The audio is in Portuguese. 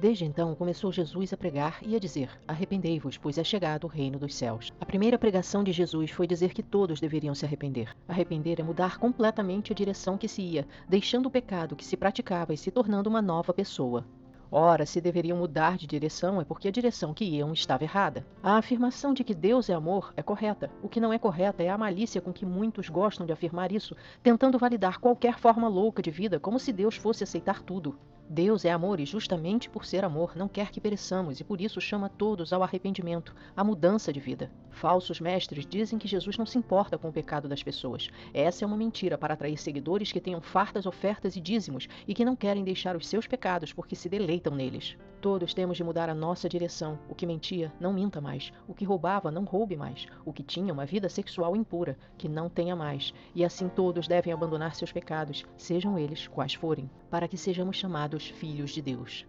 Desde então começou Jesus a pregar e a dizer: Arrependei-vos, pois é chegado o reino dos céus. A primeira pregação de Jesus foi dizer que todos deveriam se arrepender. Arrepender é mudar completamente a direção que se ia, deixando o pecado que se praticava e se tornando uma nova pessoa. Ora, se deveriam mudar de direção é porque a direção que iam estava errada. A afirmação de que Deus é amor é correta. O que não é correta é a malícia com que muitos gostam de afirmar isso, tentando validar qualquer forma louca de vida como se Deus fosse aceitar tudo. Deus é amor e, justamente por ser amor, não quer que pereçamos e por isso chama todos ao arrependimento, à mudança de vida. Falsos mestres dizem que Jesus não se importa com o pecado das pessoas. Essa é uma mentira para atrair seguidores que tenham fartas ofertas e dízimos e que não querem deixar os seus pecados porque se deleitam neles. Todos temos de mudar a nossa direção. O que mentia, não minta mais. O que roubava, não roube mais. O que tinha uma vida sexual impura, que não tenha mais. E assim todos devem abandonar seus pecados, sejam eles quais forem, para que sejamos chamados filhos de Deus.